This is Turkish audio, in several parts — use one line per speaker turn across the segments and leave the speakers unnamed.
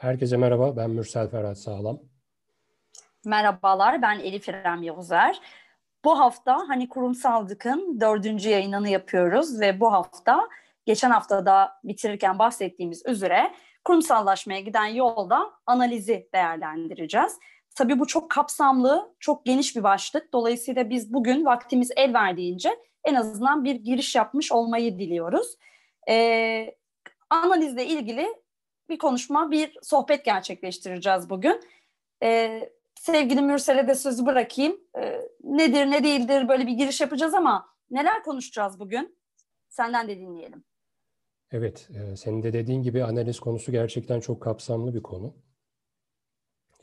Herkese merhaba, ben Mürsel Ferhat Sağlam.
Merhabalar, ben Elif İrem Yavuzer. Bu hafta hani Kurumsaldık'ın dördüncü yayınını yapıyoruz ve bu hafta geçen haftada bitirirken bahsettiğimiz üzere kurumsallaşmaya giden yolda analizi değerlendireceğiz. Tabii bu çok kapsamlı, çok geniş bir başlık. Dolayısıyla biz bugün vaktimiz el verdiğince en azından bir giriş yapmış olmayı diliyoruz. Ee, analizle ilgili bir konuşma, bir sohbet gerçekleştireceğiz bugün. Ee, sevgili Mürsel'e de sözü bırakayım. Ee, nedir, ne değildir böyle bir giriş yapacağız ama neler konuşacağız bugün? Senden de dinleyelim.
Evet, e, senin de dediğin gibi analiz konusu gerçekten çok kapsamlı bir konu.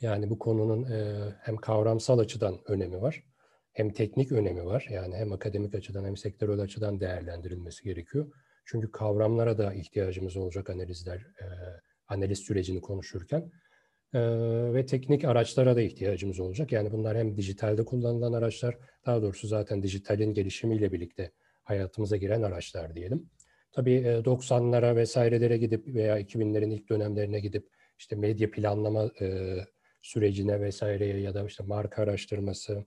Yani bu konunun e, hem kavramsal açıdan önemi var, hem teknik önemi var. Yani hem akademik açıdan hem sektörel açıdan değerlendirilmesi gerekiyor. Çünkü kavramlara da ihtiyacımız olacak analizler, e, analiz sürecini konuşurken. E, ve teknik araçlara da ihtiyacımız olacak. Yani bunlar hem dijitalde kullanılan araçlar, daha doğrusu zaten dijitalin gelişimiyle birlikte hayatımıza giren araçlar diyelim. Tabii 90'lara vesairelere gidip veya 2000'lerin ilk dönemlerine gidip işte medya planlama e, sürecine vesaireye ya da işte marka araştırması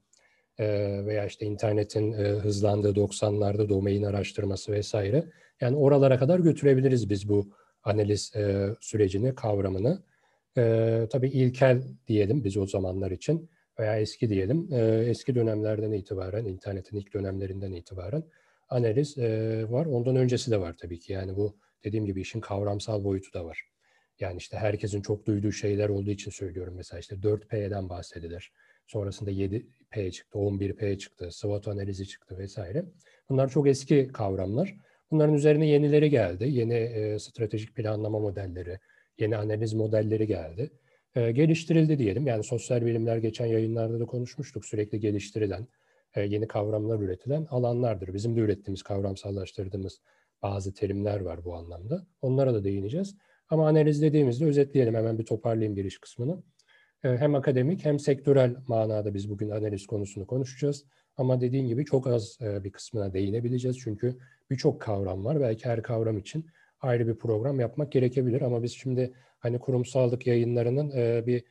e, veya işte internetin e, hızlandığı 90'larda domain araştırması vesaire. Yani oralara kadar götürebiliriz biz bu analiz e, sürecini, kavramını. E, tabii ilkel diyelim biz o zamanlar için veya eski diyelim. E, eski dönemlerden itibaren, internetin ilk dönemlerinden itibaren analiz e, var. Ondan öncesi de var tabii ki. Yani bu dediğim gibi işin kavramsal boyutu da var. Yani işte herkesin çok duyduğu şeyler olduğu için söylüyorum. Mesela işte 4P'den bahsedilir. Sonrasında 7P çıktı, 11P çıktı, SWOT analizi çıktı vesaire. Bunlar çok eski kavramlar. Bunların üzerine yenileri geldi. Yeni e, stratejik planlama modelleri, yeni analiz modelleri geldi. E, geliştirildi diyelim. Yani sosyal bilimler geçen yayınlarda da konuşmuştuk. Sürekli geliştirilen, e, yeni kavramlar üretilen alanlardır. Bizim de ürettiğimiz, kavramsallaştırdığımız bazı terimler var bu anlamda. Onlara da değineceğiz. Ama analiz dediğimizde özetleyelim hemen bir toparlayayım giriş kısmını. E, hem akademik hem sektörel manada biz bugün analiz konusunu konuşacağız. Ama dediğim gibi çok az e, bir kısmına değinebileceğiz. Çünkü birçok kavram var. Belki her kavram için ayrı bir program yapmak gerekebilir. Ama biz şimdi hani kurumsallık yayınlarının bir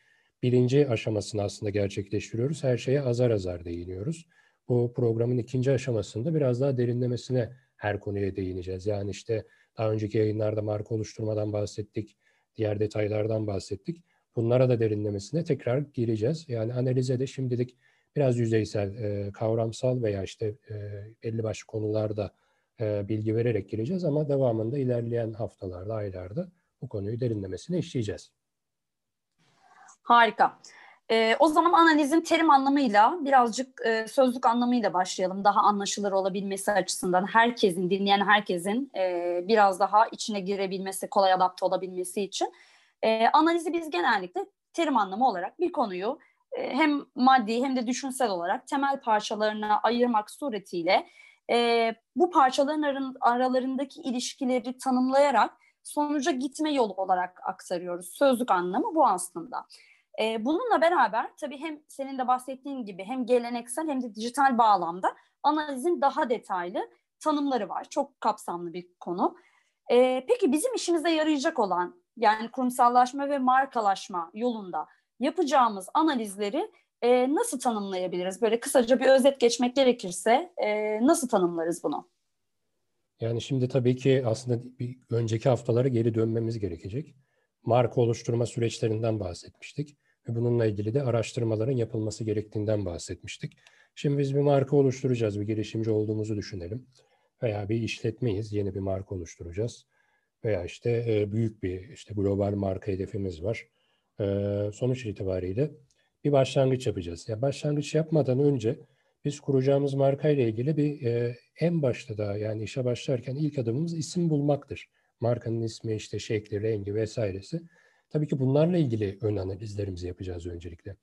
birinci aşamasını aslında gerçekleştiriyoruz. Her şeye azar azar değiniyoruz bu programın ikinci aşamasında biraz daha derinlemesine her konuya değineceğiz. Yani işte daha önceki yayınlarda marka oluşturmadan bahsettik, diğer detaylardan bahsettik. Bunlara da derinlemesine tekrar gireceğiz. Yani analize de şimdilik biraz yüzeysel, e, kavramsal veya işte e, belli başlı konularda e, bilgi vererek gireceğiz ama devamında ilerleyen haftalarda, aylarda bu konuyu derinlemesine işleyeceğiz.
Harika. E, o zaman analizin terim anlamıyla birazcık e, sözlük anlamıyla başlayalım. Daha anlaşılır olabilmesi açısından herkesin, dinleyen herkesin e, biraz daha içine girebilmesi, kolay adapte olabilmesi için. E, analizi biz genellikle terim anlamı olarak bir konuyu e, hem maddi hem de düşünsel olarak temel parçalarına ayırmak suretiyle e, bu parçaların aralarındaki ilişkileri tanımlayarak sonuca gitme yolu olarak aktarıyoruz. Sözlük anlamı bu aslında. E, bununla beraber tabii hem senin de bahsettiğin gibi hem geleneksel hem de dijital bağlamda analizin daha detaylı tanımları var. Çok kapsamlı bir konu. E, peki bizim işimize yarayacak olan yani kurumsallaşma ve markalaşma yolunda yapacağımız analizleri e, nasıl tanımlayabiliriz? Böyle kısaca bir özet geçmek gerekirse e, nasıl tanımlarız bunu?
Yani şimdi tabii ki aslında bir önceki haftalara geri dönmemiz gerekecek. Marka oluşturma süreçlerinden bahsetmiştik ve bununla ilgili de araştırmaların yapılması gerektiğinden bahsetmiştik. Şimdi biz bir marka oluşturacağız, bir girişimci olduğumuzu düşünelim. Veya bir işletmeyiz, yeni bir marka oluşturacağız. Veya işte e, büyük bir işte global marka hedefimiz var. E, sonuç itibariyle bir başlangıç yapacağız. Ya başlangıç yapmadan önce biz kuracağımız marka ile ilgili bir e, en başta da yani işe başlarken ilk adımımız isim bulmaktır. Markanın ismi, işte şekli, rengi vesairesi. Tabii ki bunlarla ilgili ön analizlerimizi yapacağız öncelikle.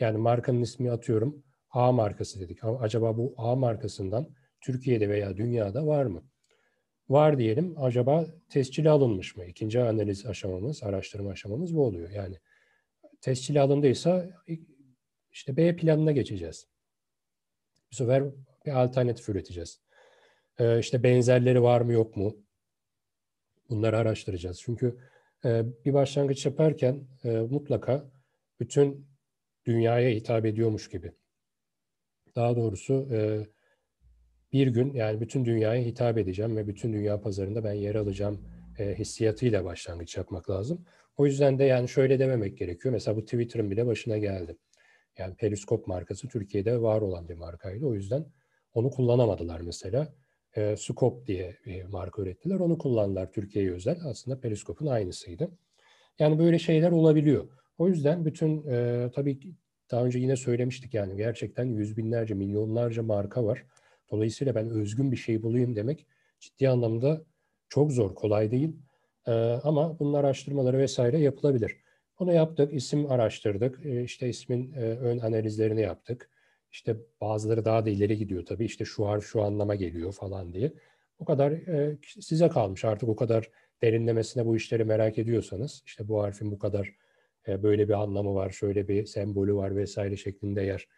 Yani markanın ismi atıyorum A markası dedik. Acaba bu A markasından Türkiye'de veya dünyada var mı? Var diyelim. Acaba tescili alınmış mı? İkinci analiz aşamamız, araştırma aşamamız bu oluyor. Yani tescili alındıysa işte B planına geçeceğiz. Bu sefer bir alternatif üreteceğiz. Ee, işte benzerleri var mı yok mu? Bunları araştıracağız. Çünkü e, bir başlangıç yaparken e, mutlaka bütün dünyaya hitap ediyormuş gibi. Daha doğrusu e, bir gün yani bütün dünyaya hitap edeceğim ve bütün dünya pazarında ben yer alacağım e, hissiyatıyla başlangıç yapmak lazım. O yüzden de yani şöyle dememek gerekiyor. Mesela bu Twitter'ın bile başına geldi. Yani Periskop markası Türkiye'de var olan bir markaydı. O yüzden onu kullanamadılar mesela. E, Scope diye bir marka ürettiler. Onu kullandılar Türkiye'ye özel. Aslında Periskop'un aynısıydı. Yani böyle şeyler olabiliyor. O yüzden bütün e, tabii daha önce yine söylemiştik yani gerçekten yüz binlerce, milyonlarca marka var. Dolayısıyla ben özgün bir şey bulayım demek ciddi anlamda çok zor, kolay değil. Ee, ama bunun araştırmaları vesaire yapılabilir. Onu yaptık, isim araştırdık, ee, işte ismin e, ön analizlerini yaptık. İşte bazıları daha da ileri gidiyor tabii. İşte şu harf şu anlama geliyor falan diye. O kadar e, size kalmış artık o kadar derinlemesine bu işleri merak ediyorsanız. işte bu harfin bu kadar e, böyle bir anlamı var, şöyle bir sembolü var vesaire şeklinde eğer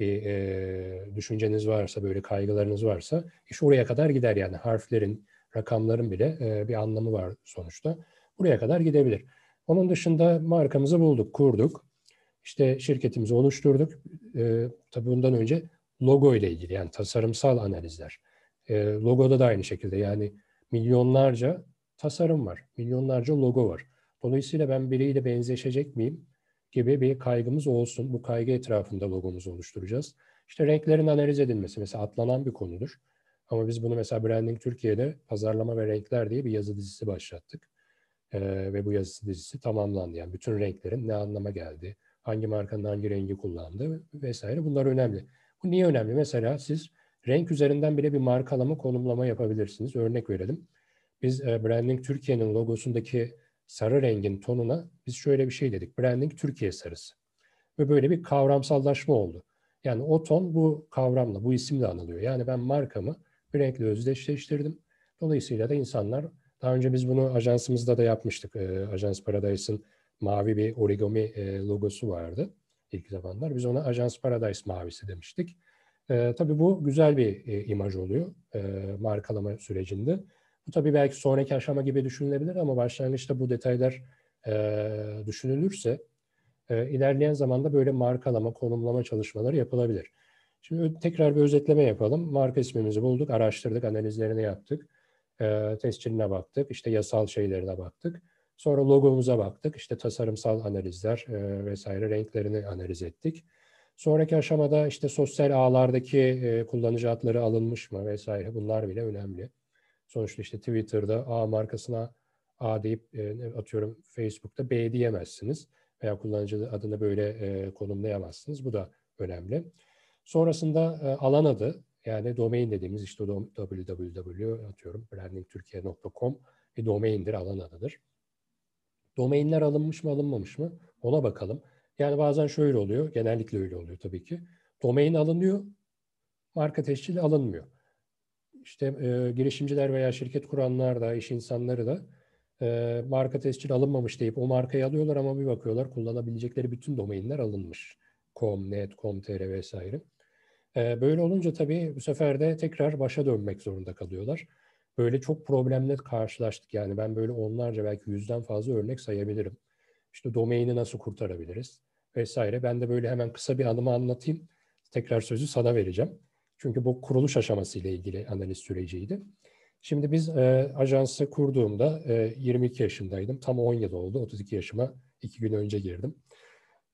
bir e, düşünceniz varsa, böyle kaygılarınız varsa iş oraya kadar gider yani harflerin, rakamların bile e, bir anlamı var sonuçta. Buraya kadar gidebilir. Onun dışında markamızı bulduk, kurduk. İşte şirketimizi oluşturduk. E, tabii bundan önce logo ile ilgili yani tasarımsal analizler. E, logoda da aynı şekilde yani milyonlarca tasarım var, milyonlarca logo var. Dolayısıyla ben biriyle benzeşecek miyim gibi bir kaygımız olsun. Bu kaygı etrafında logomuzu oluşturacağız. İşte renklerin analiz edilmesi mesela atlanan bir konudur. Ama biz bunu mesela Branding Türkiye'de pazarlama ve renkler diye bir yazı dizisi başlattık. Ee, ve bu yazı dizisi tamamlandı. Yani bütün renklerin ne anlama geldi, hangi markanın hangi rengi kullandı vesaire bunlar önemli. Bu niye önemli? Mesela siz renk üzerinden bile bir markalama, konumlama yapabilirsiniz. Örnek verelim. Biz e, Branding Türkiye'nin logosundaki sarı rengin tonuna biz şöyle bir şey dedik. Branding Türkiye sarısı. Ve böyle bir kavramsallaşma oldu. Yani o ton bu kavramla, bu isimle anılıyor. Yani ben markamı bir renkle özdeşleştirdim. Dolayısıyla da insanlar, daha önce biz bunu ajansımızda da yapmıştık. E, Ajans Paradise'ın mavi bir origami e, logosu vardı ilk zamanlar. Biz ona Ajans Paradise mavisi demiştik. E, tabii bu güzel bir e, imaj oluyor e, markalama sürecinde. Bu tabii belki sonraki aşama gibi düşünülebilir ama başlangıçta bu detaylar e, düşünülürse e, ilerleyen zamanda böyle markalama, konumlama çalışmaları yapılabilir. Şimdi tekrar bir özetleme yapalım. Marka ismimizi bulduk, araştırdık, analizlerini yaptık. E, tescilline baktık, işte yasal şeylerine baktık. Sonra logomuza baktık, işte tasarımsal analizler e, vesaire renklerini analiz ettik. Sonraki aşamada işte sosyal ağlardaki e, kullanıcı adları alınmış mı vesaire bunlar bile önemli. Sonuçta işte Twitter'da A markasına A deyip e, atıyorum Facebook'ta B diyemezsiniz. Veya kullanıcı adını böyle e, konumlayamazsınız. Bu da önemli. Sonrasında e, alan adı yani domain dediğimiz işte www atıyorum brandingturkiye.com bir domaindir, alan adıdır. Domainler alınmış mı alınmamış mı ona bakalım. Yani bazen şöyle oluyor, genellikle öyle oluyor tabii ki. Domain alınıyor, marka tescili alınmıyor işte e, girişimciler veya şirket kuranlar da, iş insanları da e, marka tescil alınmamış deyip o markayı alıyorlar ama bir bakıyorlar kullanabilecekleri bütün domainler alınmış. Com, net, com.tr vesaire. E, böyle olunca tabii bu sefer de tekrar başa dönmek zorunda kalıyorlar. Böyle çok problemle karşılaştık. Yani ben böyle onlarca belki yüzden fazla örnek sayabilirim. İşte domaini nasıl kurtarabiliriz vesaire. Ben de böyle hemen kısa bir anımı anlatayım. Tekrar sözü sana vereceğim. Çünkü bu kuruluş aşaması ile ilgili analiz süreciydi. Şimdi biz e, ajansı kurduğumda e, 22 yaşındaydım. Tam 10 yıl oldu. 32 yaşıma 2 gün önce girdim.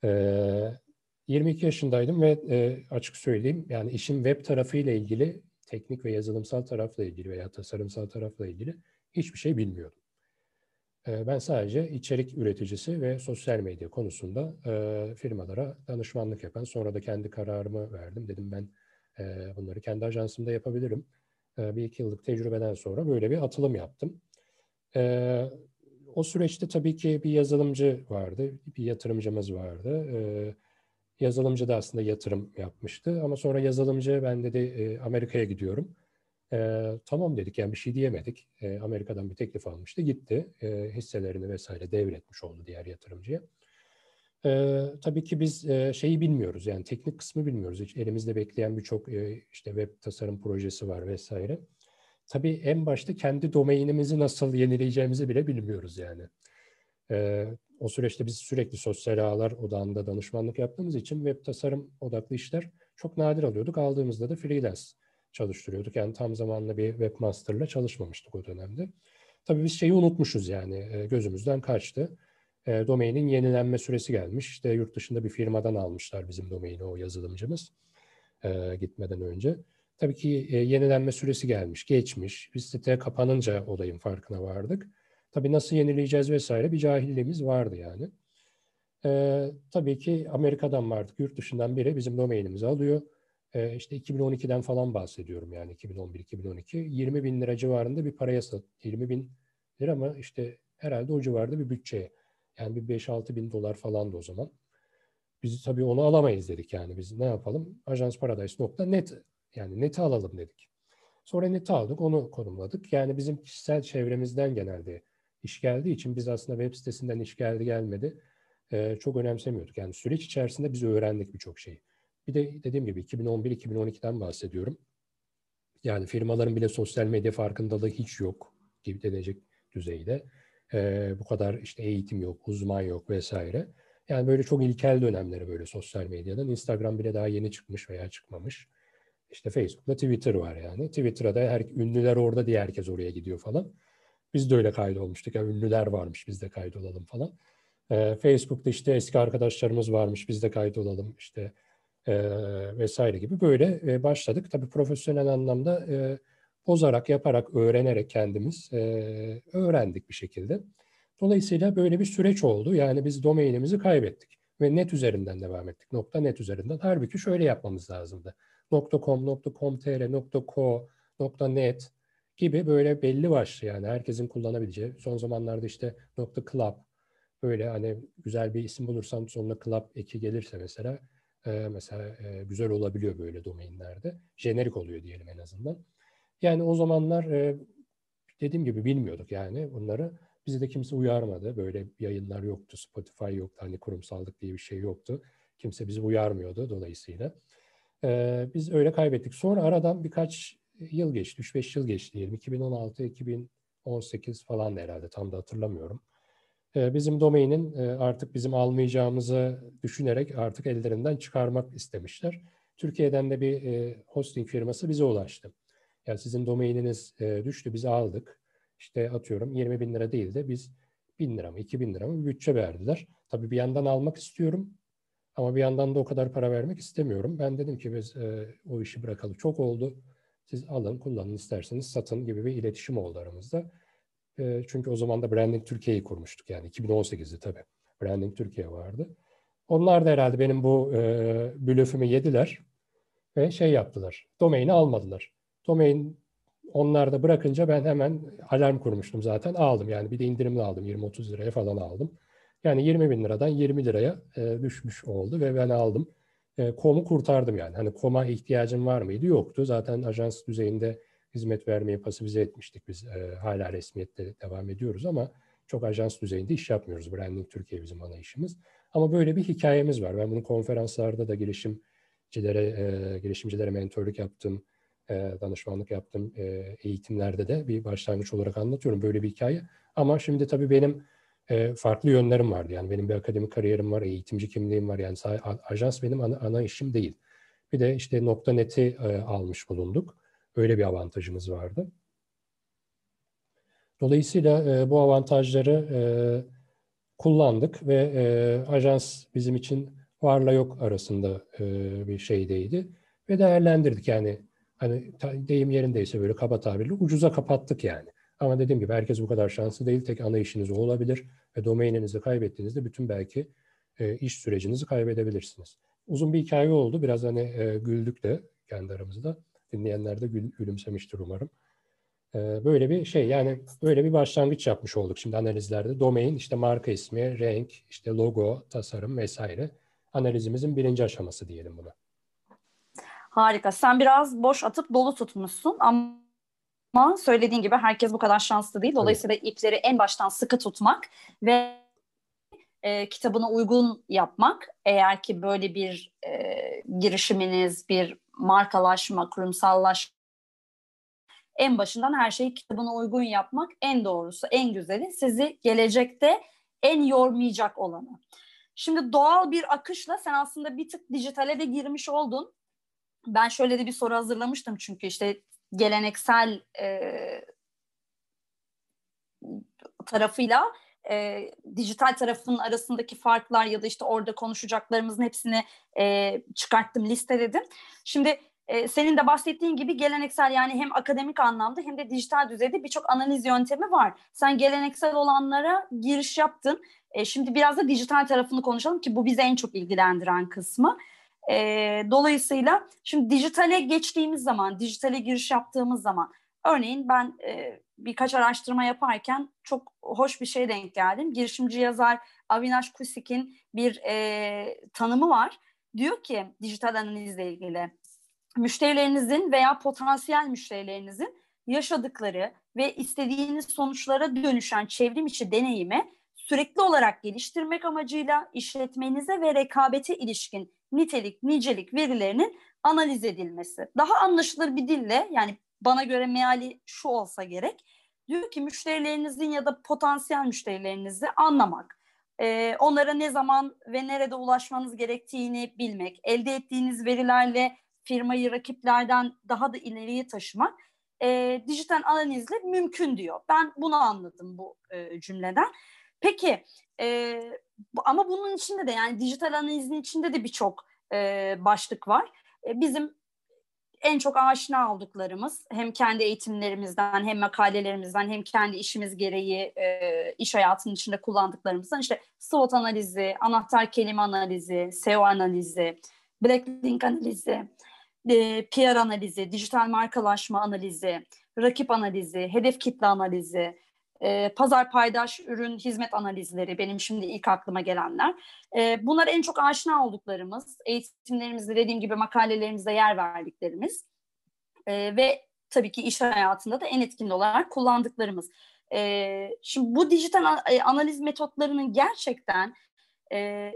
E, 22 yaşındaydım ve e, açık söyleyeyim yani işin web tarafı ile ilgili teknik ve yazılımsal tarafla ilgili veya tasarımsal tarafla ilgili hiçbir şey bilmiyordum. E, ben sadece içerik üreticisi ve sosyal medya konusunda e, firmalara danışmanlık yapan, sonra da kendi kararımı verdim. Dedim ben bunları kendi ajansımda yapabilirim. Bir iki yıllık tecrübeden sonra böyle bir atılım yaptım. o süreçte tabii ki bir yazılımcı vardı, bir yatırımcımız vardı. yazılımcı da aslında yatırım yapmıştı ama sonra yazılımcı ben dedi Amerika'ya gidiyorum. E, tamam dedik yani bir şey diyemedik. E, Amerika'dan bir teklif almıştı gitti. E, hisselerini vesaire devretmiş oldu diğer yatırımcıya. Ee, tabii ki biz e, şeyi bilmiyoruz yani teknik kısmı bilmiyoruz. Hiç elimizde bekleyen birçok e, işte web tasarım projesi var vesaire. Tabii en başta kendi domainimizi nasıl yenileyeceğimizi bile bilmiyoruz yani. E, o süreçte biz sürekli sosyal ağlar odağında danışmanlık yaptığımız için web tasarım odaklı işler çok nadir alıyorduk. Aldığımızda da freelance çalıştırıyorduk. Yani tam zamanlı bir webmasterla çalışmamıştık o dönemde. Tabii biz şeyi unutmuşuz yani e, gözümüzden kaçtı. E, domainin yenilenme süresi gelmiş. İşte yurt dışında bir firmadan almışlar bizim domaini o yazılımcımız e, gitmeden önce. Tabii ki e, yenilenme süresi gelmiş, geçmiş. Biz site kapanınca olayın farkına vardık. Tabii nasıl yenileyeceğiz vesaire bir cahilliğimiz vardı yani. E, tabii ki Amerika'dan vardık, yurt dışından biri bizim domainimizi alıyor. E, işte 2012'den falan bahsediyorum yani 2011-2012. 20 bin lira civarında bir paraya sat. 20 bin lira ama işte herhalde o civarda bir bütçeye. Yani bir 5-6 bin dolar falan da o zaman. Biz tabii onu alamayız dedik yani. Biz ne yapalım? Ajansparadise.net yani neti alalım dedik. Sonra neti aldık, onu konumladık. Yani bizim kişisel çevremizden genelde iş geldiği için biz aslında web sitesinden iş geldi gelmedi e, çok önemsemiyorduk. Yani süreç içerisinde biz öğrendik birçok şeyi. Bir de dediğim gibi 2011-2012'den bahsediyorum. Yani firmaların bile sosyal medya farkındalığı hiç yok gibi denecek düzeyde. E, bu kadar işte eğitim yok, uzman yok vesaire. Yani böyle çok ilkel dönemleri böyle sosyal medyadan. Instagram bile daha yeni çıkmış veya çıkmamış. İşte Facebook'ta Twitter var yani. Twitter'da da her ünlüler orada diye herkes oraya gidiyor falan. Biz de öyle kaydolmuştuk. Yani ünlüler varmış biz de kaydolalım falan. Ee, Facebook'ta işte eski arkadaşlarımız varmış biz de kaydolalım işte e, vesaire gibi böyle e, başladık. Tabii profesyonel anlamda e, bozarak, yaparak, öğrenerek kendimiz e, öğrendik bir şekilde. Dolayısıyla böyle bir süreç oldu. Yani biz domainimizi kaybettik ve net üzerinden devam ettik. Nokta net üzerinden. Halbuki şöyle yapmamız lazımdı. .com, .com.tr, .co, .net gibi böyle belli başlı yani herkesin kullanabileceği. Son zamanlarda işte .club böyle hani güzel bir isim bulursam sonuna club eki gelirse mesela e, mesela e, güzel olabiliyor böyle domainlerde. Jenerik oluyor diyelim en azından. Yani o zamanlar e, dediğim gibi bilmiyorduk yani bunları. Bizi de kimse uyarmadı. Böyle yayınlar yoktu, Spotify yoktu, hani kurumsallık diye bir şey yoktu. Kimse bizi uyarmıyordu dolayısıyla. Ee, biz öyle kaybettik. Sonra aradan birkaç yıl geçti, 3-5 yıl geçti diyelim. 2016-2018 falan herhalde tam da hatırlamıyorum. Ee, bizim domainin e, artık bizim almayacağımızı düşünerek artık ellerinden çıkarmak istemişler. Türkiye'den de bir e, hosting firması bize ulaştı. Yani sizin domaininiz e, düştü, biz aldık. İşte atıyorum 20 bin lira değil de biz 1000 lira mı 2000 lira mı bütçe verdiler. Tabii bir yandan almak istiyorum ama bir yandan da o kadar para vermek istemiyorum. Ben dedim ki biz e, o işi bırakalım. Çok oldu. Siz alın, kullanın isterseniz satın gibi bir iletişim oldu aramızda. E, çünkü o zaman da Branding Türkiye'yi kurmuştuk yani 2018'de tabii. Branding Türkiye vardı. Onlar da herhalde benim bu e, blöfümü yediler ve şey yaptılar. Domaini almadılar. Domain onlar da bırakınca ben hemen alarm kurmuştum zaten. Aldım yani bir de indirimli aldım. 20-30 liraya falan aldım. Yani 20 bin liradan 20 liraya e, düşmüş oldu ve ben aldım. E, komu kurtardım yani. Hani koma ihtiyacım var mıydı? Yoktu. Zaten ajans düzeyinde hizmet vermeye pasifize etmiştik. Biz e, hala resmiyette devam ediyoruz ama çok ajans düzeyinde iş yapmıyoruz. Branding Türkiye bizim ana işimiz. Ama böyle bir hikayemiz var. Ben bunu konferanslarda da girişimcilere, e, girişimcilere mentorluk yaptım e, danışmanlık yaptım e, eğitimlerde de bir başlangıç olarak anlatıyorum böyle bir hikaye. Ama şimdi tabii benim e, farklı yönlerim vardı. Yani benim bir akademik kariyerim var, eğitimci kimliğim var. Yani ajans benim ana, ana işim değil. Bir de işte nokta neti e, almış bulunduk. Öyle bir avantajımız vardı. Dolayısıyla e, bu avantajları e, kullandık ve e, ajans bizim için varla yok arasında e, bir şeydeydi ve değerlendirdik. Yani hani deyim yerindeyse böyle kaba tabirle ucuza kapattık yani. Ama dediğim gibi herkes bu kadar şanslı değil. Tek ana işiniz o olabilir ve domaininizi kaybettiğinizde bütün belki e, iş sürecinizi kaybedebilirsiniz. Uzun bir hikaye oldu. Biraz hani e, güldük de kendi aramızda. Dinleyenler de gül, gülümsemiştir umarım. E, böyle bir şey yani böyle bir başlangıç yapmış olduk şimdi analizlerde. Domain, işte marka ismi, renk, işte logo, tasarım vesaire. Analizimizin birinci aşaması diyelim buna.
Harika. Sen biraz boş atıp dolu tutmuşsun ama söylediğin gibi herkes bu kadar şanslı değil. Dolayısıyla evet. ipleri en baştan sıkı tutmak ve e, kitabına uygun yapmak. Eğer ki böyle bir e, girişiminiz, bir markalaşma, kurumsallaşma en başından her şeyi kitabına uygun yapmak en doğrusu, en güzeli. Sizi gelecekte en yormayacak olanı. Şimdi doğal bir akışla sen aslında bir tık dijitale de girmiş oldun. Ben şöyle de bir soru hazırlamıştım çünkü işte geleneksel e, tarafıyla e, dijital tarafın arasındaki farklar ya da işte orada konuşacaklarımızın hepsini e, çıkarttım, listeledim. Şimdi e, senin de bahsettiğin gibi geleneksel yani hem akademik anlamda hem de dijital düzeyde birçok analiz yöntemi var. Sen geleneksel olanlara giriş yaptın. E, şimdi biraz da dijital tarafını konuşalım ki bu bizi en çok ilgilendiren kısmı. E, dolayısıyla şimdi dijitale geçtiğimiz zaman, dijitale giriş yaptığımız zaman örneğin ben e, birkaç araştırma yaparken çok hoş bir şeye denk geldim. Girişimci yazar Avinash Kusik'in bir e, tanımı var. Diyor ki dijital analizle ilgili müşterilerinizin veya potansiyel müşterilerinizin yaşadıkları ve istediğiniz sonuçlara dönüşen çevrim içi deneyimi sürekli olarak geliştirmek amacıyla işletmenize ve rekabete ilişkin nitelik, nicelik verilerinin analiz edilmesi. Daha anlaşılır bir dille yani bana göre meali şu olsa gerek. Diyor ki müşterilerinizin ya da potansiyel müşterilerinizi anlamak, e, onlara ne zaman ve nerede ulaşmanız gerektiğini bilmek, elde ettiğiniz verilerle firmayı rakiplerden daha da ileriye taşımak e, dijital analizle mümkün diyor. Ben bunu anladım bu e, cümleden. Peki e, ama bunun içinde de yani dijital analizin içinde de birçok e, başlık var. E, bizim en çok aşina olduklarımız hem kendi eğitimlerimizden hem makalelerimizden hem kendi işimiz gereği e, iş hayatının içinde kullandıklarımızdan işte SWOT analizi, anahtar kelime analizi, SEO analizi, Blacklink analizi, e, PR analizi, dijital markalaşma analizi, rakip analizi, hedef kitle analizi, e, pazar paydaş ürün hizmet analizleri benim şimdi ilk aklıma gelenler. E, bunlar en çok aşina olduklarımız, eğitimlerimizde dediğim gibi makalelerimizde yer verdiklerimiz e, ve tabii ki iş hayatında da en etkin olarak kullandıklarımız. E, şimdi bu dijital e, analiz metotlarının gerçekten e,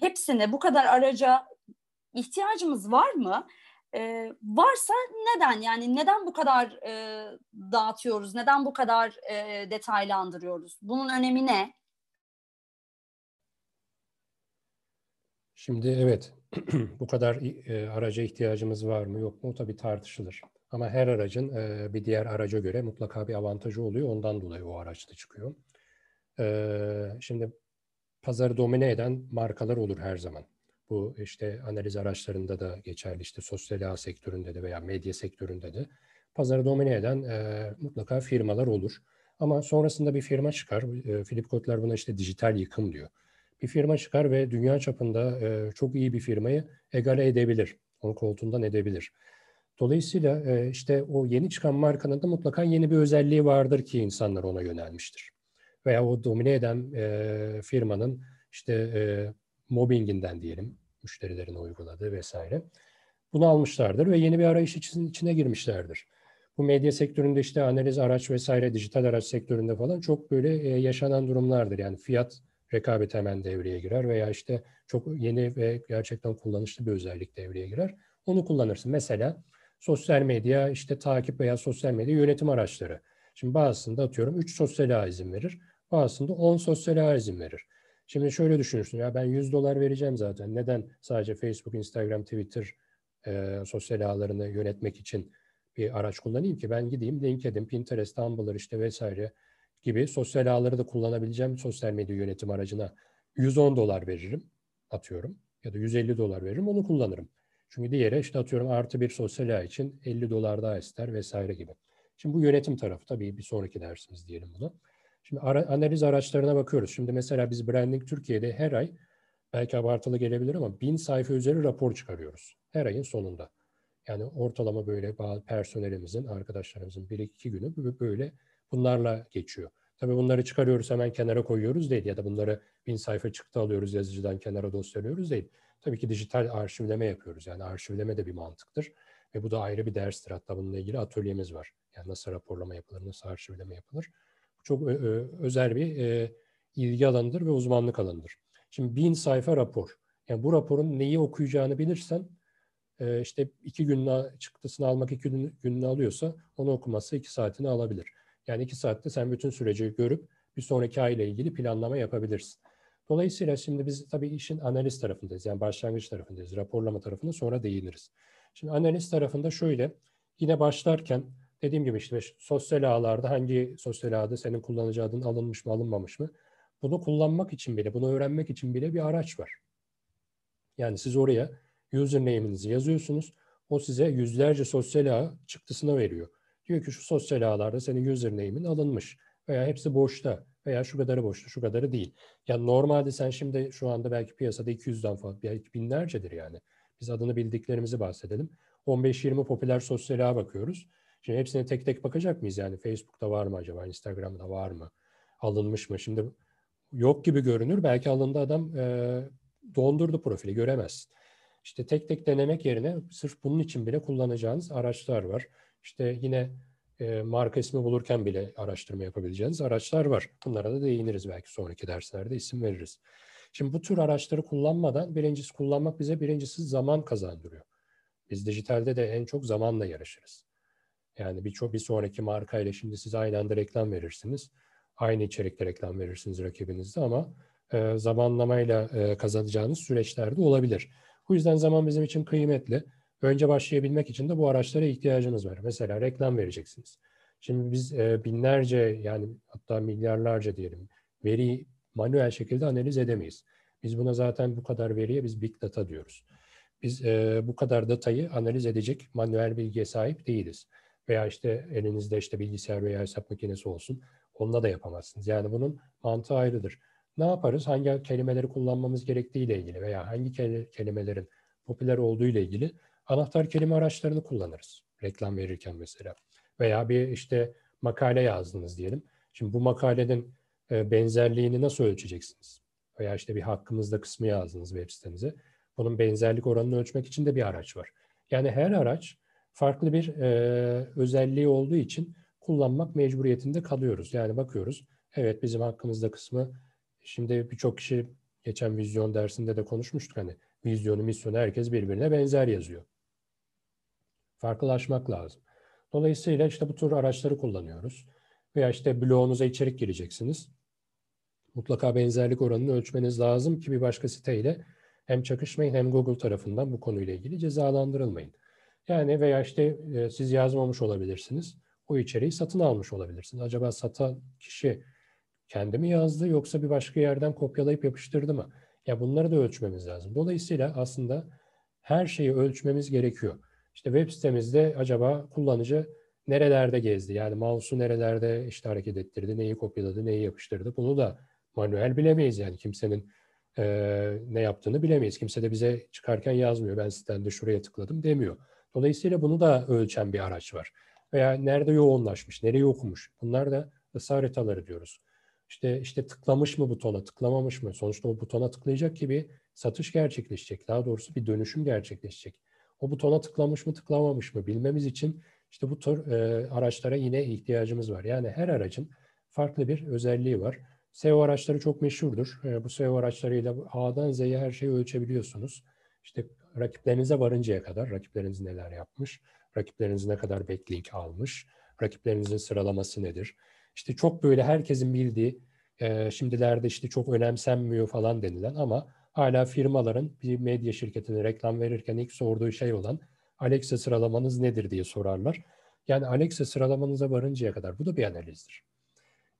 hepsine bu kadar araca ihtiyacımız var mı? E, varsa neden? Yani neden bu kadar e, dağıtıyoruz? Neden bu kadar e, detaylandırıyoruz? Bunun önemi ne?
Şimdi evet, bu kadar e, araca ihtiyacımız var mı yok mu tabii tartışılır. Ama her aracın e, bir diğer araca göre mutlaka bir avantajı oluyor. Ondan dolayı o araçta çıkıyor. E, şimdi pazarı domine eden markalar olur her zaman. Bu işte analiz araçlarında da geçerli işte sosyal ağ sektöründe de veya medya sektöründe de pazarı domine eden e, mutlaka firmalar olur. Ama sonrasında bir firma çıkar. E, Philip Kotler buna işte dijital yıkım diyor. Bir firma çıkar ve dünya çapında e, çok iyi bir firmayı egale edebilir. Onun koltuğundan edebilir. Dolayısıyla e, işte o yeni çıkan markanın da mutlaka yeni bir özelliği vardır ki insanlar ona yönelmiştir. Veya o domine eden e, firmanın işte e, mobbinginden diyelim, müşterilerin uyguladığı vesaire. Bunu almışlardır ve yeni bir arayış içine girmişlerdir. Bu medya sektöründe işte analiz araç vesaire dijital araç sektöründe falan çok böyle e, yaşanan durumlardır. Yani fiyat rekabet hemen devreye girer veya işte çok yeni ve gerçekten kullanışlı bir özellik devreye girer. Onu kullanırsın. Mesela sosyal medya işte takip veya sosyal medya yönetim araçları. Şimdi bazısında atıyorum 3 sosyal izin verir. Bazısında 10 sosyal izin verir. Şimdi şöyle düşünürsün ya ben 100 dolar vereceğim zaten. Neden sadece Facebook, Instagram, Twitter e, sosyal ağlarını yönetmek için bir araç kullanayım ki? Ben gideyim LinkedIn, Pinterest, Tumblr işte vesaire gibi sosyal ağları da kullanabileceğim sosyal medya yönetim aracına 110 dolar veririm atıyorum ya da 150 dolar veririm onu kullanırım. Çünkü diğeri işte atıyorum artı bir sosyal ağ için 50 dolar daha ister vesaire gibi. Şimdi bu yönetim tarafı tabii bir sonraki dersimiz diyelim bunu. Şimdi ara, analiz araçlarına bakıyoruz. Şimdi mesela biz Branding Türkiye'de her ay belki abartılı gelebilir ama bin sayfa üzeri rapor çıkarıyoruz. Her ayın sonunda. Yani ortalama böyle bazı personelimizin, arkadaşlarımızın bir iki günü böyle bunlarla geçiyor. Tabii bunları çıkarıyoruz hemen kenara koyuyoruz değil ya da bunları bin sayfa çıktı alıyoruz yazıcıdan kenara dosyalıyoruz değil. Tabii ki dijital arşivleme yapıyoruz. Yani arşivleme de bir mantıktır. Ve bu da ayrı bir derstir. Hatta bununla ilgili atölyemiz var. Yani nasıl raporlama yapılır, nasıl arşivleme yapılır çok özel bir e, ilgi alanıdır ve uzmanlık alanıdır. Şimdi bin sayfa rapor. Yani bu raporun neyi okuyacağını bilirsen e, işte iki günün çıktısını almak iki gününü alıyorsa onu okuması iki saatini alabilir. Yani iki saatte sen bütün süreci görüp bir sonraki ay ile ilgili planlama yapabilirsin. Dolayısıyla şimdi biz tabii işin analiz tarafındayız. Yani başlangıç tarafındayız. Raporlama tarafında sonra değiniriz. Şimdi analiz tarafında şöyle yine başlarken dediğim gibi işte sosyal ağlarda hangi sosyal ağda senin kullanıcı adın alınmış mı alınmamış mı? Bunu kullanmak için bile, bunu öğrenmek için bile bir araç var. Yani siz oraya username'inizi yazıyorsunuz. O size yüzlerce sosyal ağ çıktısına veriyor. Diyor ki şu sosyal ağlarda senin username'in alınmış veya hepsi boşta veya şu kadarı boşta, şu kadarı değil. Yani normalde sen şimdi şu anda belki piyasada 200'den fazla, belki binlercedir yani. Biz adını bildiklerimizi bahsedelim. 15-20 popüler sosyal ağa bakıyoruz. Şimdi hepsine tek tek bakacak mıyız yani? Facebook'ta var mı acaba? Instagram'da var mı? Alınmış mı? Şimdi yok gibi görünür. Belki alındı adam e, dondurdu profili göremezsin. İşte tek tek denemek yerine sırf bunun için bile kullanacağınız araçlar var. İşte yine e, marka ismi bulurken bile araştırma yapabileceğiniz araçlar var. Bunlara da değiniriz belki sonraki derslerde isim veririz. Şimdi bu tür araçları kullanmadan birincisi kullanmak bize birincisi zaman kazandırıyor. Biz dijitalde de en çok zamanla yarışırız. Yani birçok bir sonraki marka ile şimdi siz aynı anda reklam verirsiniz. Aynı içerikte reklam verirsiniz rakibinizde ama e, zamanlamayla e, kazanacağınız süreçlerde olabilir. Bu yüzden zaman bizim için kıymetli. Önce başlayabilmek için de bu araçlara ihtiyacınız var. Mesela reklam vereceksiniz. Şimdi biz e, binlerce yani hatta milyarlarca diyelim veri manuel şekilde analiz edemeyiz. Biz buna zaten bu kadar veriye biz big data diyoruz. Biz e, bu kadar datayı analiz edecek manuel bilgiye sahip değiliz. Veya işte elinizde işte bilgisayar veya hesap makinesi olsun. Onunla da yapamazsınız. Yani bunun mantığı ayrıdır. Ne yaparız? Hangi kelimeleri kullanmamız gerektiği ile ilgili veya hangi kelimelerin popüler olduğu ile ilgili anahtar kelime araçlarını kullanırız. Reklam verirken mesela. Veya bir işte makale yazdınız diyelim. Şimdi bu makalenin e, benzerliğini nasıl ölçeceksiniz? Veya işte bir hakkımızda kısmı yazdınız web sitenize. Bunun benzerlik oranını ölçmek için de bir araç var. Yani her araç farklı bir e, özelliği olduğu için kullanmak mecburiyetinde kalıyoruz. Yani bakıyoruz, evet bizim hakkımızda kısmı, şimdi birçok kişi geçen vizyon dersinde de konuşmuştuk hani vizyonu, misyonu herkes birbirine benzer yazıyor. Farklılaşmak lazım. Dolayısıyla işte bu tür araçları kullanıyoruz. Veya işte blogunuza içerik gireceksiniz. Mutlaka benzerlik oranını ölçmeniz lazım ki bir başka siteyle hem çakışmayın hem Google tarafından bu konuyla ilgili cezalandırılmayın. Yani veya işte e, siz yazmamış olabilirsiniz. O içeriği satın almış olabilirsiniz. Acaba satan kişi kendi mi yazdı yoksa bir başka yerden kopyalayıp yapıştırdı mı? Ya bunları da ölçmemiz lazım. Dolayısıyla aslında her şeyi ölçmemiz gerekiyor. İşte web sitemizde acaba kullanıcı nerelerde gezdi? Yani mouse'u nerelerde işte hareket ettirdi, neyi kopyaladı, neyi yapıştırdı? Bunu da manuel bilemeyiz yani kimsenin e, ne yaptığını bilemeyiz. Kimse de bize çıkarken yazmıyor. Ben sitende şuraya tıkladım demiyor. Dolayısıyla bunu da ölçen bir araç var. Veya nerede yoğunlaşmış, nereye okumuş. Bunlar da ısı haritaları diyoruz. İşte işte tıklamış mı butona, tıklamamış mı? Sonuçta o butona tıklayacak ki bir satış gerçekleşecek. Daha doğrusu bir dönüşüm gerçekleşecek. O butona tıklamış mı, tıklamamış mı bilmemiz için işte bu tür e, araçlara yine ihtiyacımız var. Yani her aracın farklı bir özelliği var. SEO araçları çok meşhurdur. E, bu SEO araçlarıyla A'dan Z'ye her şeyi ölçebiliyorsunuz. İşte rakiplerinize varıncaya kadar rakipleriniz neler yapmış, rakipleriniz ne kadar backlink almış, rakiplerinizin sıralaması nedir? İşte çok böyle herkesin bildiği, e, şimdilerde işte çok önemsenmiyor falan denilen ama hala firmaların bir medya şirketine reklam verirken ilk sorduğu şey olan Alexa sıralamanız nedir diye sorarlar. Yani Alexa sıralamanıza varıncaya kadar bu da bir analizdir.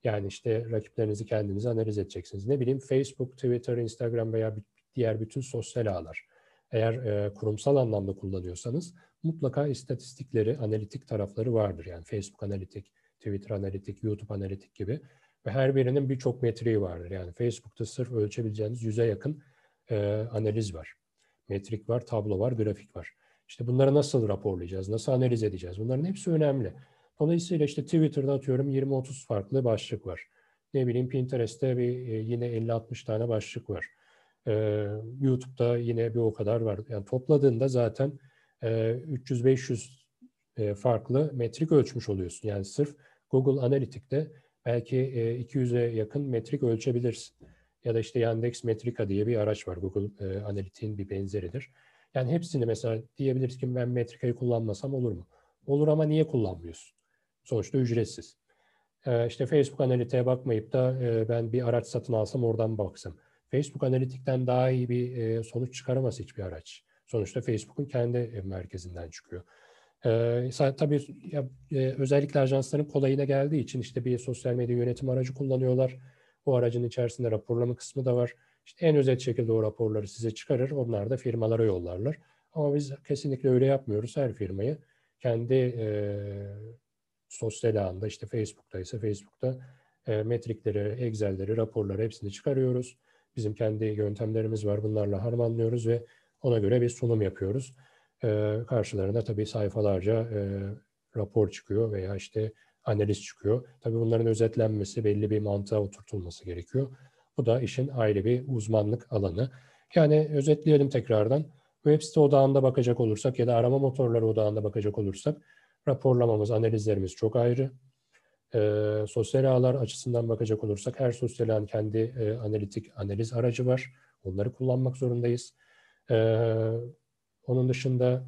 Yani işte rakiplerinizi kendinize analiz edeceksiniz. Ne bileyim Facebook, Twitter, Instagram veya diğer bütün sosyal ağlar. Eğer e, kurumsal anlamda kullanıyorsanız mutlaka istatistikleri, analitik tarafları vardır. Yani Facebook analitik, Twitter analitik, YouTube analitik gibi. Ve her birinin birçok metriği vardır. Yani Facebook'ta sırf ölçebileceğiniz yüze yakın e, analiz var. Metrik var, tablo var, grafik var. İşte bunları nasıl raporlayacağız, nasıl analiz edeceğiz? Bunların hepsi önemli. Dolayısıyla işte Twitter'da atıyorum 20-30 farklı başlık var. Ne bileyim Pinterest'te bir e, yine 50-60 tane başlık var. Ee, YouTube'da yine bir o kadar var. Yani topladığında zaten e, 300-500 e, farklı metrik ölçmüş oluyorsun. Yani sırf Google Analytic'te belki e, 200'e yakın metrik ölçebilirsin. Ya da işte Yandex Metrika diye bir araç var. Google e, Analytic'in bir benzeridir. Yani hepsini mesela diyebiliriz ki ben Metrika'yı kullanmasam olur mu? Olur ama niye kullanmıyorsun? Sonuçta ücretsiz. e, işte Facebook analitiğe bakmayıp da e, ben bir araç satın alsam oradan baksam. Facebook analitikten daha iyi bir e, sonuç çıkaramaz hiçbir araç. Sonuçta Facebook'un kendi e, merkezinden çıkıyor. Ee, tabii ya, e, özellikle ajansların kolayına geldiği için işte bir sosyal medya yönetim aracı kullanıyorlar. O aracın içerisinde raporlama kısmı da var. İşte en özet şekilde o raporları size çıkarır. Onlar da firmalara yollarlar. Ama biz kesinlikle öyle yapmıyoruz. Her firmayı kendi e, sosyal ağında işte Facebook'ta ise Facebook'ta e, metrikleri, Excel'leri, raporları hepsini çıkarıyoruz. Bizim kendi yöntemlerimiz var. Bunlarla harmanlıyoruz ve ona göre bir sunum yapıyoruz. E, tabii sayfalarca e, rapor çıkıyor veya işte analiz çıkıyor. Tabii bunların özetlenmesi, belli bir mantığa oturtulması gerekiyor. Bu da işin ayrı bir uzmanlık alanı. Yani özetleyelim tekrardan. Web site odağında bakacak olursak ya da arama motorları odağında bakacak olursak raporlamamız, analizlerimiz çok ayrı. E, sosyal ağlar açısından bakacak olursak her sosyal ağın kendi e, analitik analiz aracı var. Onları kullanmak zorundayız. E, onun dışında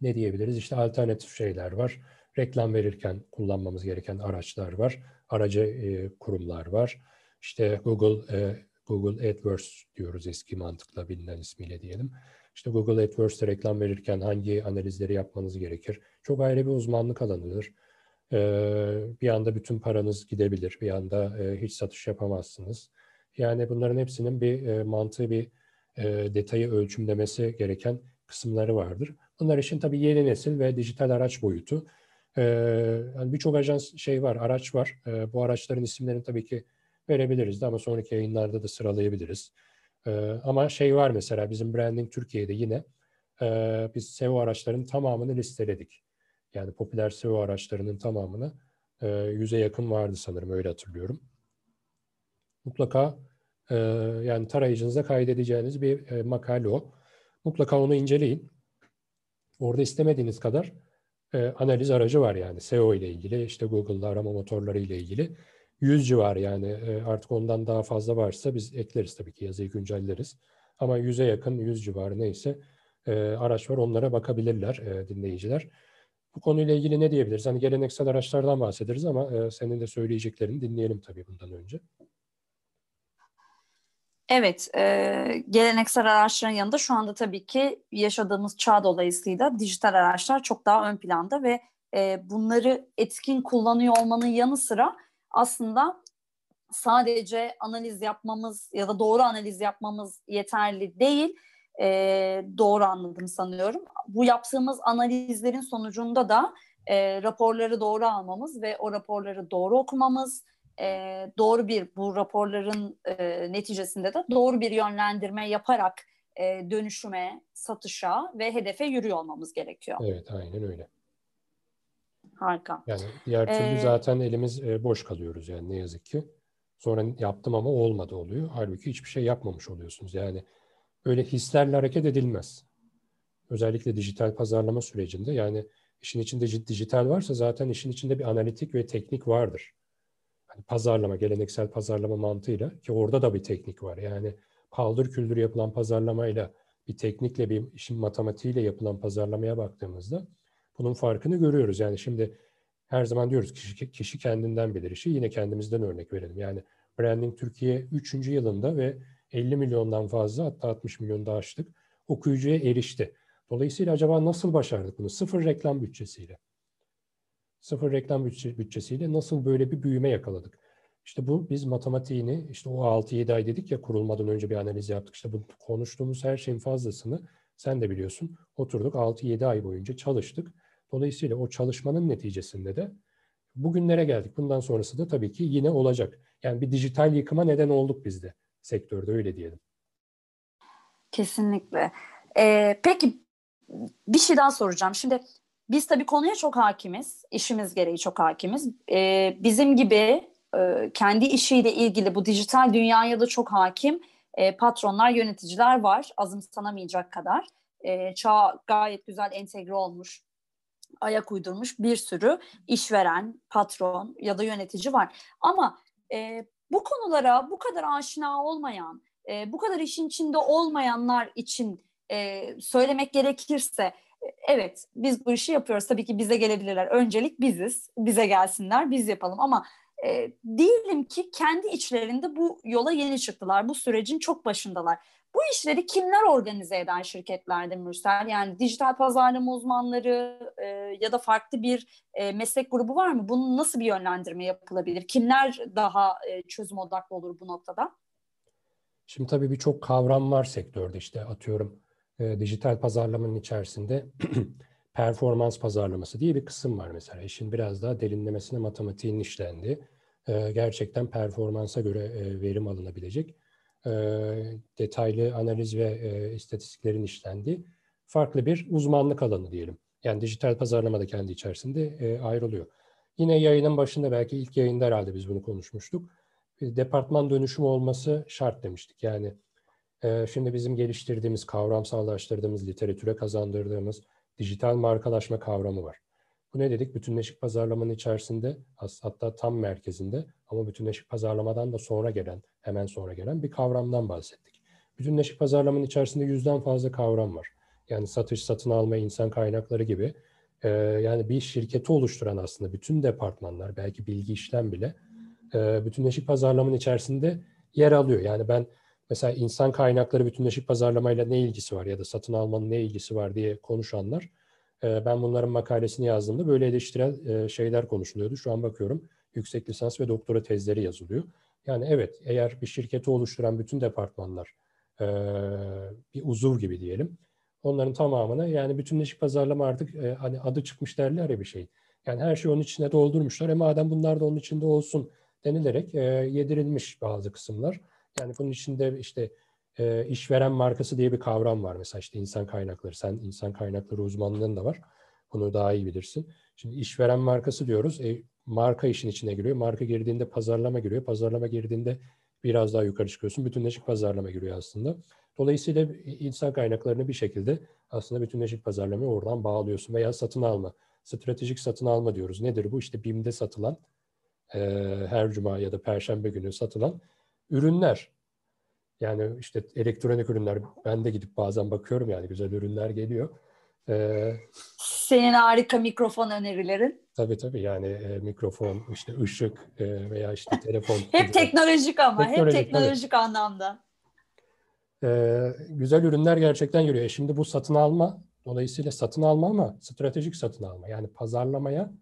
ne diyebiliriz? İşte alternatif şeyler var. Reklam verirken kullanmamız gereken araçlar var. Aracı e, kurumlar var. İşte Google e, Google AdWords diyoruz eski mantıkla bilinen ismiyle diyelim. İşte Google AdWords'te reklam verirken hangi analizleri yapmanız gerekir? Çok ayrı bir uzmanlık alanıdır. Bir anda bütün paranız gidebilir, bir anda hiç satış yapamazsınız. Yani bunların hepsinin bir mantığı, bir detayı ölçümlemesi gereken kısımları vardır. Bunlar için tabii yeni nesil ve dijital araç boyutu. Yani Birçok ajans şey var, araç var. Bu araçların isimlerini tabii ki verebiliriz de ama sonraki yayınlarda da sıralayabiliriz. Ama şey var mesela bizim Branding Türkiye'de yine biz SEO araçlarının tamamını listeledik. Yani popüler SEO araçlarının tamamını yüze yakın vardı sanırım öyle hatırlıyorum. Mutlaka yani tarayıcınıza kaydedeceğiniz bir makale o. Mutlaka onu inceleyin. Orada istemediğiniz kadar analiz aracı var yani SEO ile ilgili, işte Google'da arama motorları ile ilgili. 100 civar yani artık ondan daha fazla varsa biz ekleriz tabii ki yazıyı güncelleriz. Ama 100'e yakın 100 civarı neyse araç var onlara bakabilirler dinleyiciler. Bu konuyla ilgili ne diyebiliriz? Hani geleneksel araçlardan bahsederiz ama senin de söyleyeceklerini dinleyelim tabii bundan önce.
Evet, e, geleneksel araçların yanında şu anda tabii ki yaşadığımız çağ dolayısıyla dijital araçlar çok daha ön planda ve e, bunları etkin kullanıyor olmanın yanı sıra aslında sadece analiz yapmamız ya da doğru analiz yapmamız yeterli değil. E, doğru anladım sanıyorum. Bu yaptığımız analizlerin sonucunda da e, raporları doğru almamız ve o raporları doğru okumamız, e, doğru bir bu raporların e, neticesinde de doğru bir yönlendirme yaparak e, dönüşüme, satışa ve hedefe yürüyor olmamız gerekiyor.
Evet, aynen öyle.
Harika.
Yani diğer türlü ee, zaten elimiz boş kalıyoruz yani ne yazık ki. Sonra yaptım ama olmadı oluyor. Halbuki hiçbir şey yapmamış oluyorsunuz. Yani öyle hislerle hareket edilmez. Özellikle dijital pazarlama sürecinde yani işin içinde dijital varsa zaten işin içinde bir analitik ve teknik vardır hani pazarlama, geleneksel pazarlama mantığıyla ki orada da bir teknik var. Yani paldır küldür yapılan pazarlamayla bir teknikle bir işin matematiğiyle yapılan pazarlamaya baktığımızda bunun farkını görüyoruz. Yani şimdi her zaman diyoruz kişi, kişi kendinden bilir işi. Yine kendimizden örnek verelim. Yani Branding Türkiye 3. yılında ve 50 milyondan fazla hatta 60 milyon da aştık okuyucuya erişti. Dolayısıyla acaba nasıl başardık bunu? Sıfır reklam bütçesiyle sıfır reklam bütçe, bütçesiyle nasıl böyle bir büyüme yakaladık? İşte bu biz matematiğini işte o 6-7 ay dedik ya kurulmadan önce bir analiz yaptık. İşte bu konuştuğumuz her şeyin fazlasını sen de biliyorsun oturduk 6-7 ay boyunca çalıştık. Dolayısıyla o çalışmanın neticesinde de bugünlere geldik. Bundan sonrası da tabii ki yine olacak. Yani bir dijital yıkıma neden olduk biz de sektörde öyle diyelim.
Kesinlikle. Ee, peki bir şey daha soracağım. Şimdi biz tabii konuya çok hakimiz. İşimiz gereği çok hakimiz. Ee, bizim gibi e, kendi işiyle ilgili bu dijital dünyaya da çok hakim e, patronlar, yöneticiler var. Azımsanamayacak kadar. E, çağ gayet güzel entegre olmuş, ayak uydurmuş bir sürü işveren, patron ya da yönetici var. Ama e, bu konulara bu kadar aşina olmayan, e, bu kadar işin içinde olmayanlar için e, söylemek gerekirse evet biz bu işi yapıyoruz. Tabii ki bize gelebilirler. Öncelik biziz. Bize gelsinler, biz yapalım ama e, diyelim ki kendi içlerinde bu yola yeni çıktılar. Bu sürecin çok başındalar. Bu işleri kimler organize eden şirketlerde Mürsel? Yani dijital pazarlama uzmanları e, ya da farklı bir e, meslek grubu var mı? Bunun nasıl bir yönlendirme yapılabilir? Kimler daha e, çözüm odaklı olur bu noktada?
Şimdi tabii birçok kavram var sektörde işte atıyorum e, dijital pazarlamanın içerisinde performans pazarlaması diye bir kısım var mesela. İşin biraz daha derinlemesine matematiğin işlendiği, e, gerçekten performansa göre e, verim alınabilecek e, detaylı analiz ve e, istatistiklerin işlendiği farklı bir uzmanlık alanı diyelim. Yani dijital pazarlama da kendi içerisinde e, ayrılıyor. Yine yayının başında belki ilk yayında herhalde biz bunu konuşmuştuk. Bir departman dönüşümü olması şart demiştik. Yani e, şimdi bizim geliştirdiğimiz, kavramsallaştırdığımız, literatüre kazandırdığımız dijital markalaşma kavramı var. Bu ne dedik? Bütünleşik pazarlamanın içerisinde hatta tam merkezinde ama bütünleşik pazarlamadan da sonra gelen, hemen sonra gelen bir kavramdan bahsettik. Bütünleşik pazarlamanın içerisinde yüzden fazla kavram var. Yani satış, satın alma, insan kaynakları gibi. Ee, yani bir şirketi oluşturan aslında bütün departmanlar, belki bilgi işlem bile e, bütünleşik pazarlamanın içerisinde yer alıyor. Yani ben mesela insan kaynakları bütünleşik pazarlamayla ne ilgisi var ya da satın almanın ne ilgisi var diye konuşanlar ee, ben bunların makalesini yazdığımda böyle eleştirel e, şeyler konuşuluyordu. Şu an bakıyorum yüksek lisans ve doktora tezleri yazılıyor. Yani evet eğer bir şirketi oluşturan bütün departmanlar e, bir uzuv gibi diyelim. Onların tamamını yani bütünleşik pazarlama artık e, hani adı çıkmış derler ya bir şey. Yani her şey onun içine doldurmuşlar. E madem bunlar da onun içinde olsun denilerek yedirilmiş bazı kısımlar. Yani bunun içinde işte e, işveren markası diye bir kavram var. Mesela işte insan kaynakları, sen insan kaynakları uzmanlığın da var. Bunu daha iyi bilirsin. Şimdi işveren markası diyoruz. E, marka işin içine giriyor. Marka girdiğinde pazarlama giriyor. Pazarlama girdiğinde biraz daha yukarı çıkıyorsun. Bütünleşik pazarlama giriyor aslında. Dolayısıyla insan kaynaklarını bir şekilde aslında bütünleşik pazarlamayı oradan bağlıyorsun. Veya satın alma. Stratejik satın alma diyoruz. Nedir bu? İşte BİM'de satılan e, her cuma ya da perşembe günü satılan ürünler. Yani işte elektronik ürünler ben de gidip bazen bakıyorum yani güzel ürünler geliyor.
Ee, Senin harika mikrofon önerilerin.
Tabii tabii yani e, mikrofon, işte ışık e, veya işte telefon.
hep teknolojik ama, teknolojik, hep teknolojik tabii. anlamda.
Ee, güzel ürünler gerçekten geliyor. E şimdi bu satın alma, dolayısıyla satın alma ama stratejik satın alma. Yani pazarlamaya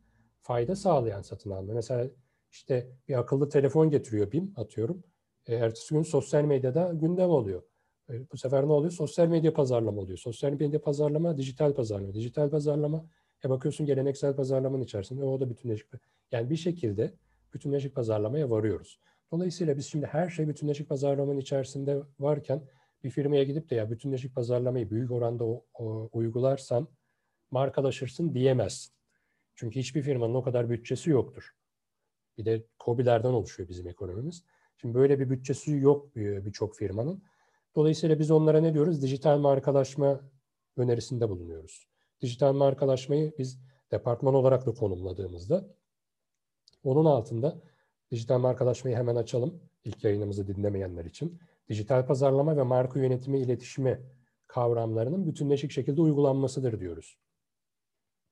fayda sağlayan satın alma. Mesela işte bir akıllı telefon getiriyor BİM atıyorum e, ertesi gün sosyal medyada gündem oluyor. E, bu sefer ne oluyor? Sosyal medya pazarlama oluyor. Sosyal medya pazarlama, dijital pazarlama. Dijital pazarlama, e bakıyorsun geleneksel pazarlamanın içerisinde o da bütünleşik. Yani bir şekilde bütünleşik pazarlamaya varıyoruz. Dolayısıyla biz şimdi her şey bütünleşik pazarlamanın içerisinde varken bir firmaya gidip de ya bütünleşik pazarlamayı büyük oranda o, o, uygularsan markalaşırsın diyemezsin. Çünkü hiçbir firmanın o kadar bütçesi yoktur. Bir de COBİ'lerden oluşuyor bizim ekonomimiz. Şimdi böyle bir bütçesi yok birçok firmanın. Dolayısıyla biz onlara ne diyoruz? Dijital markalaşma önerisinde bulunuyoruz. Dijital markalaşmayı biz departman olarak da konumladığımızda onun altında dijital markalaşmayı hemen açalım ilk yayınımızı dinlemeyenler için. Dijital pazarlama ve marka yönetimi iletişimi kavramlarının bütünleşik şekilde uygulanmasıdır diyoruz.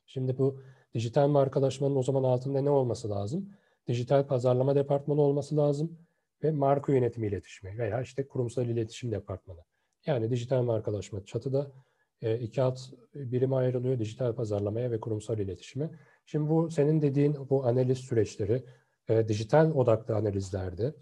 Şimdi bu dijital markalaşmanın o zaman altında ne olması lazım? Dijital pazarlama departmanı olması lazım ve marka yönetimi iletişimi veya işte kurumsal iletişim departmanı. Yani dijital markalaşma çatıda e, iki alt birime ayrılıyor. Dijital pazarlamaya ve kurumsal iletişime. Şimdi bu senin dediğin bu analiz süreçleri e, dijital odaklı analizlerde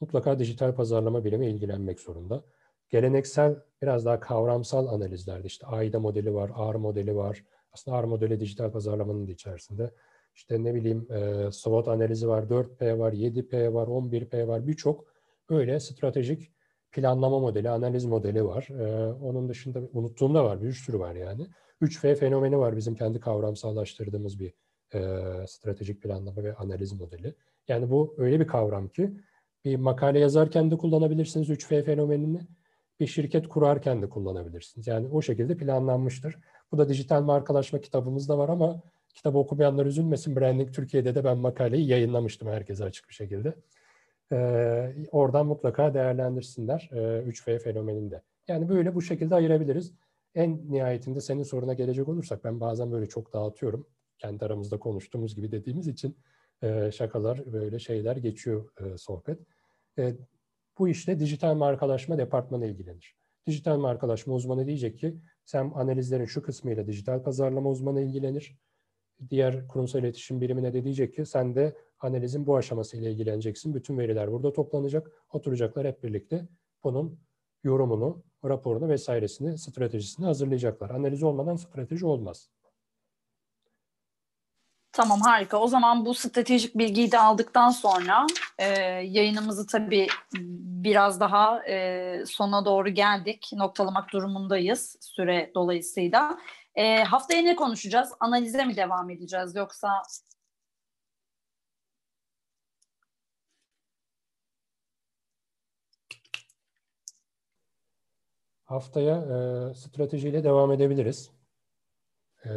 mutlaka dijital pazarlama birimi ilgilenmek zorunda. Geleneksel biraz daha kavramsal analizlerde işte AIDA modeli var, AR modeli var. Aslında AR modeli dijital pazarlamanın da içerisinde işte ne bileyim e, SWOT analizi var, 4P var, 7P var, 11P var birçok öyle stratejik planlama modeli, analiz modeli var. E, onun dışında unuttuğum da var, bir sürü var yani. 3F fenomeni var bizim kendi kavramsallaştırdığımız bir e, stratejik planlama ve analiz modeli. Yani bu öyle bir kavram ki bir makale yazarken de kullanabilirsiniz 3F fenomenini, bir şirket kurarken de kullanabilirsiniz. Yani o şekilde planlanmıştır. Bu da dijital markalaşma kitabımızda var ama Kitabı okumayanlar üzülmesin. Branding Türkiye'de de ben makaleyi yayınlamıştım herkese açık bir şekilde. Ee, oradan mutlaka değerlendirsinler e, 3F fenomeninde. Yani böyle bu şekilde ayırabiliriz. En nihayetinde senin soruna gelecek olursak ben bazen böyle çok dağıtıyorum. Kendi aramızda konuştuğumuz gibi dediğimiz için e, şakalar böyle şeyler geçiyor e, sohbet. E, bu işte dijital markalaşma departmanı ilgilenir. Dijital markalaşma uzmanı diyecek ki sen analizlerin şu kısmıyla dijital pazarlama uzmanı ilgilenir. Diğer kurumsal iletişim birimine de diyecek ki sen de analizin bu aşamasıyla ilgileneceksin. Bütün veriler burada toplanacak. Oturacaklar hep birlikte bunun yorumunu, raporunu vesairesini, stratejisini hazırlayacaklar. Analiz olmadan strateji olmaz.
Tamam harika. O zaman bu stratejik bilgiyi de aldıktan sonra e, yayınımızı tabii biraz daha e, sona doğru geldik. Noktalamak durumundayız süre dolayısıyla. E, haftaya ne konuşacağız? Analize mi devam edeceğiz yoksa
Haftaya e, stratejiyle devam edebiliriz. E,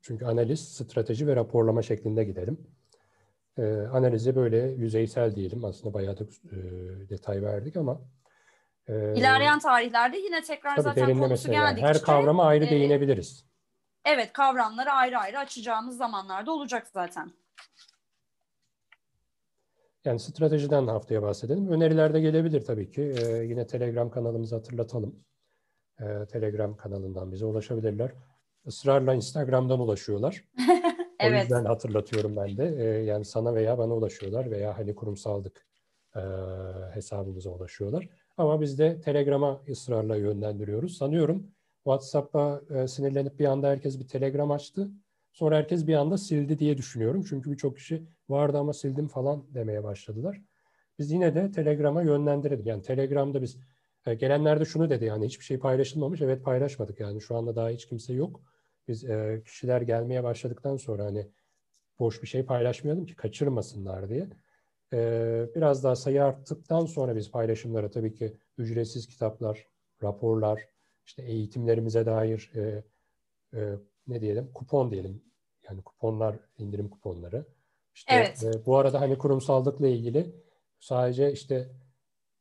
çünkü analiz, strateji ve raporlama şeklinde gidelim. E, analize böyle yüzeysel diyelim. Aslında bayağı da e, detay verdik ama
e, İlerleyen tarihlerde yine tekrar zaten konusu geldikçe
her kavrama ayrı e, değinebiliriz.
Evet, kavramları ayrı ayrı açacağımız zamanlarda olacak zaten.
Yani stratejiden haftaya bahsedelim. Öneriler de gelebilir tabii ki. Ee, yine Telegram kanalımızı hatırlatalım. Ee, Telegram kanalından bize ulaşabilirler. Israrla Instagram'dan ulaşıyorlar. evet. O yüzden hatırlatıyorum ben de. Ee, yani sana veya bana ulaşıyorlar veya hani kurumsallık e, hesabımıza ulaşıyorlar. Ama biz de Telegram'a ısrarla yönlendiriyoruz. Sanıyorum WhatsApp'a e, sinirlenip bir anda herkes bir Telegram açtı. Sonra herkes bir anda sildi diye düşünüyorum. Çünkü birçok kişi vardı ama sildim falan demeye başladılar. Biz yine de Telegram'a yönlendirelim. Yani Telegram'da biz e, gelenler de şunu dedi yani hiçbir şey paylaşılmamış. Evet paylaşmadık yani şu anda daha hiç kimse yok. Biz e, kişiler gelmeye başladıktan sonra hani boş bir şey paylaşmayalım ki kaçırmasınlar diye. E, biraz daha sayı arttıktan sonra biz paylaşımlara tabii ki ücretsiz kitaplar, raporlar, işte eğitimlerimize dair e, e, ne diyelim kupon diyelim yani kuponlar indirim kuponları işte evet. e, bu arada hani kurumsallıkla ilgili sadece işte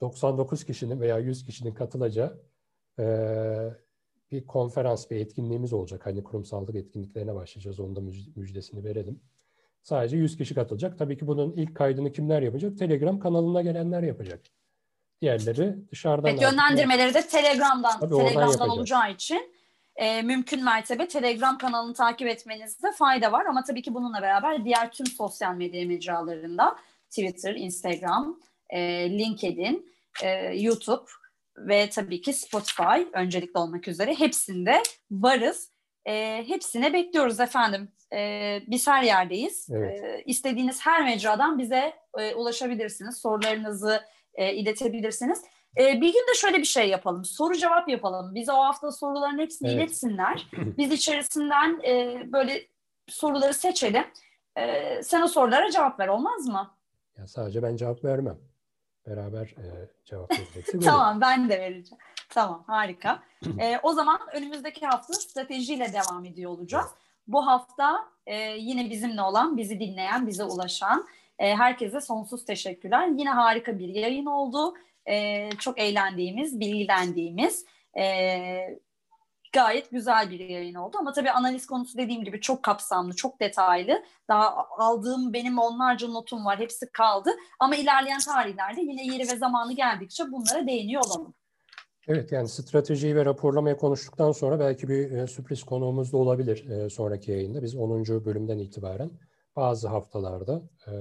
99 kişinin veya 100 kişinin katılacağı e, bir konferans, bir etkinliğimiz olacak. Hani kurumsallık etkinliklerine başlayacağız. Onun da müjdesini verelim. Sadece 100 kişi katılacak. Tabii ki bunun ilk kaydını kimler yapacak? Telegram kanalına gelenler yapacak. Diğerleri dışarıdan.
Evet, yönlendirmeleri de Telegram'dan, Tabii Telegram'dan olacağı için e, mümkün mertebe Telegram kanalını takip etmenizde fayda var. Ama tabii ki bununla beraber diğer tüm sosyal medya mecralarında Twitter, Instagram, e, LinkedIn, e, YouTube ve tabii ki Spotify öncelikli olmak üzere hepsinde varız. E, hepsine bekliyoruz efendim. E, biz her yerdeyiz. Evet. E, istediğiniz her mecradan bize e, ulaşabilirsiniz. Sorularınızı e, iletebilirsiniz. E, bir gün de şöyle bir şey yapalım. Soru cevap yapalım. Bize o hafta soruların hepsini evet. iletsinler. Biz içerisinden e, böyle soruları seçelim. E, sen o sorulara cevap ver olmaz mı?
Ya sadece ben cevap vermem. Beraber e, cevap vereceksin.
tamam ben de vereceğim. Tamam harika. e, o zaman önümüzdeki hafta stratejiyle devam ediyor olacağız. Bu hafta e, yine bizimle olan, bizi dinleyen, bize ulaşan e, herkese sonsuz teşekkürler. Yine harika bir yayın oldu e, çok eğlendiğimiz, bilgilendiğimiz e, gayet güzel bir yayın oldu. Ama tabii analiz konusu dediğim gibi çok kapsamlı, çok detaylı. Daha aldığım benim onlarca notum var, hepsi kaldı. Ama ilerleyen tarihlerde yine yeri ve zamanı geldikçe bunlara değiniyor olalım.
Evet yani stratejiyi ve raporlamayı konuştuktan sonra belki bir e, sürpriz konuğumuz da olabilir e, sonraki yayında. Biz 10. bölümden itibaren bazı haftalarda e,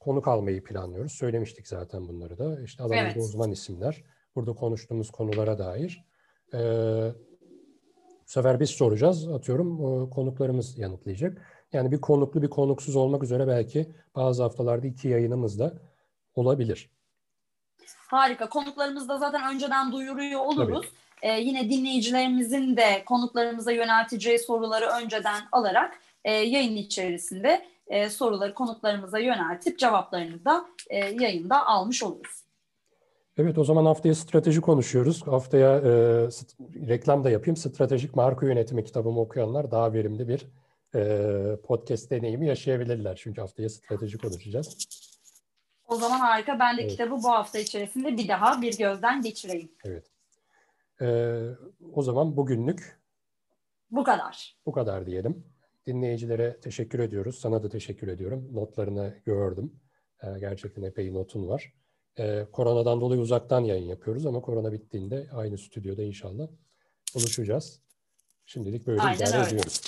konuk almayı planlıyoruz. Söylemiştik zaten bunları da. İşte alanında evet. uzman isimler. Burada konuştuğumuz konulara dair. Ee, bu sefer biz soracağız. Atıyorum konuklarımız yanıtlayacak. Yani bir konuklu bir konuksuz olmak üzere belki bazı haftalarda iki yayınımız da olabilir.
Harika. Konuklarımız da zaten önceden duyuruyor oluruz. Ee, yine dinleyicilerimizin de konuklarımıza yönelteceği soruları önceden alarak e, yayın içerisinde e, soruları konuklarımıza yöneltip cevaplarını da e, yayında almış oluruz.
Evet o zaman haftaya strateji konuşuyoruz. Haftaya e, reklam da yapayım. Stratejik marka yönetimi kitabımı okuyanlar daha verimli bir e, podcast deneyimi yaşayabilirler. Çünkü haftaya strateji konuşacağız.
O zaman harika. Ben de evet. kitabı bu hafta içerisinde bir daha bir gözden geçireyim.
Evet. Ee, o zaman bugünlük
bu kadar.
Bu kadar diyelim. Dinleyicilere teşekkür ediyoruz. Sana da teşekkür ediyorum. Notlarını gördüm. Ee, gerçekten epey notun var. Ee, koronadan dolayı uzaktan yayın yapıyoruz ama korona bittiğinde aynı stüdyoda inşallah buluşacağız. Şimdilik böyle
Aynen
idare
öyle.
ediyoruz.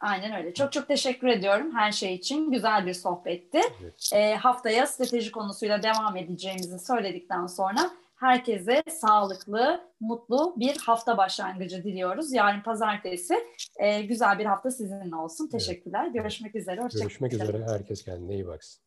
Aynen öyle. Çok çok teşekkür ediyorum her şey için. Güzel bir sohbetti.
Evet.
E, haftaya strateji konusuyla devam edeceğimizi söyledikten sonra herkese sağlıklı, mutlu bir hafta başlangıcı diliyoruz. Yarın pazartesi e, güzel bir hafta sizinle olsun. Teşekkürler. Görüşmek üzere. Hoşçakalın.
Görüşmek üzere. Herkes kendine iyi baksın.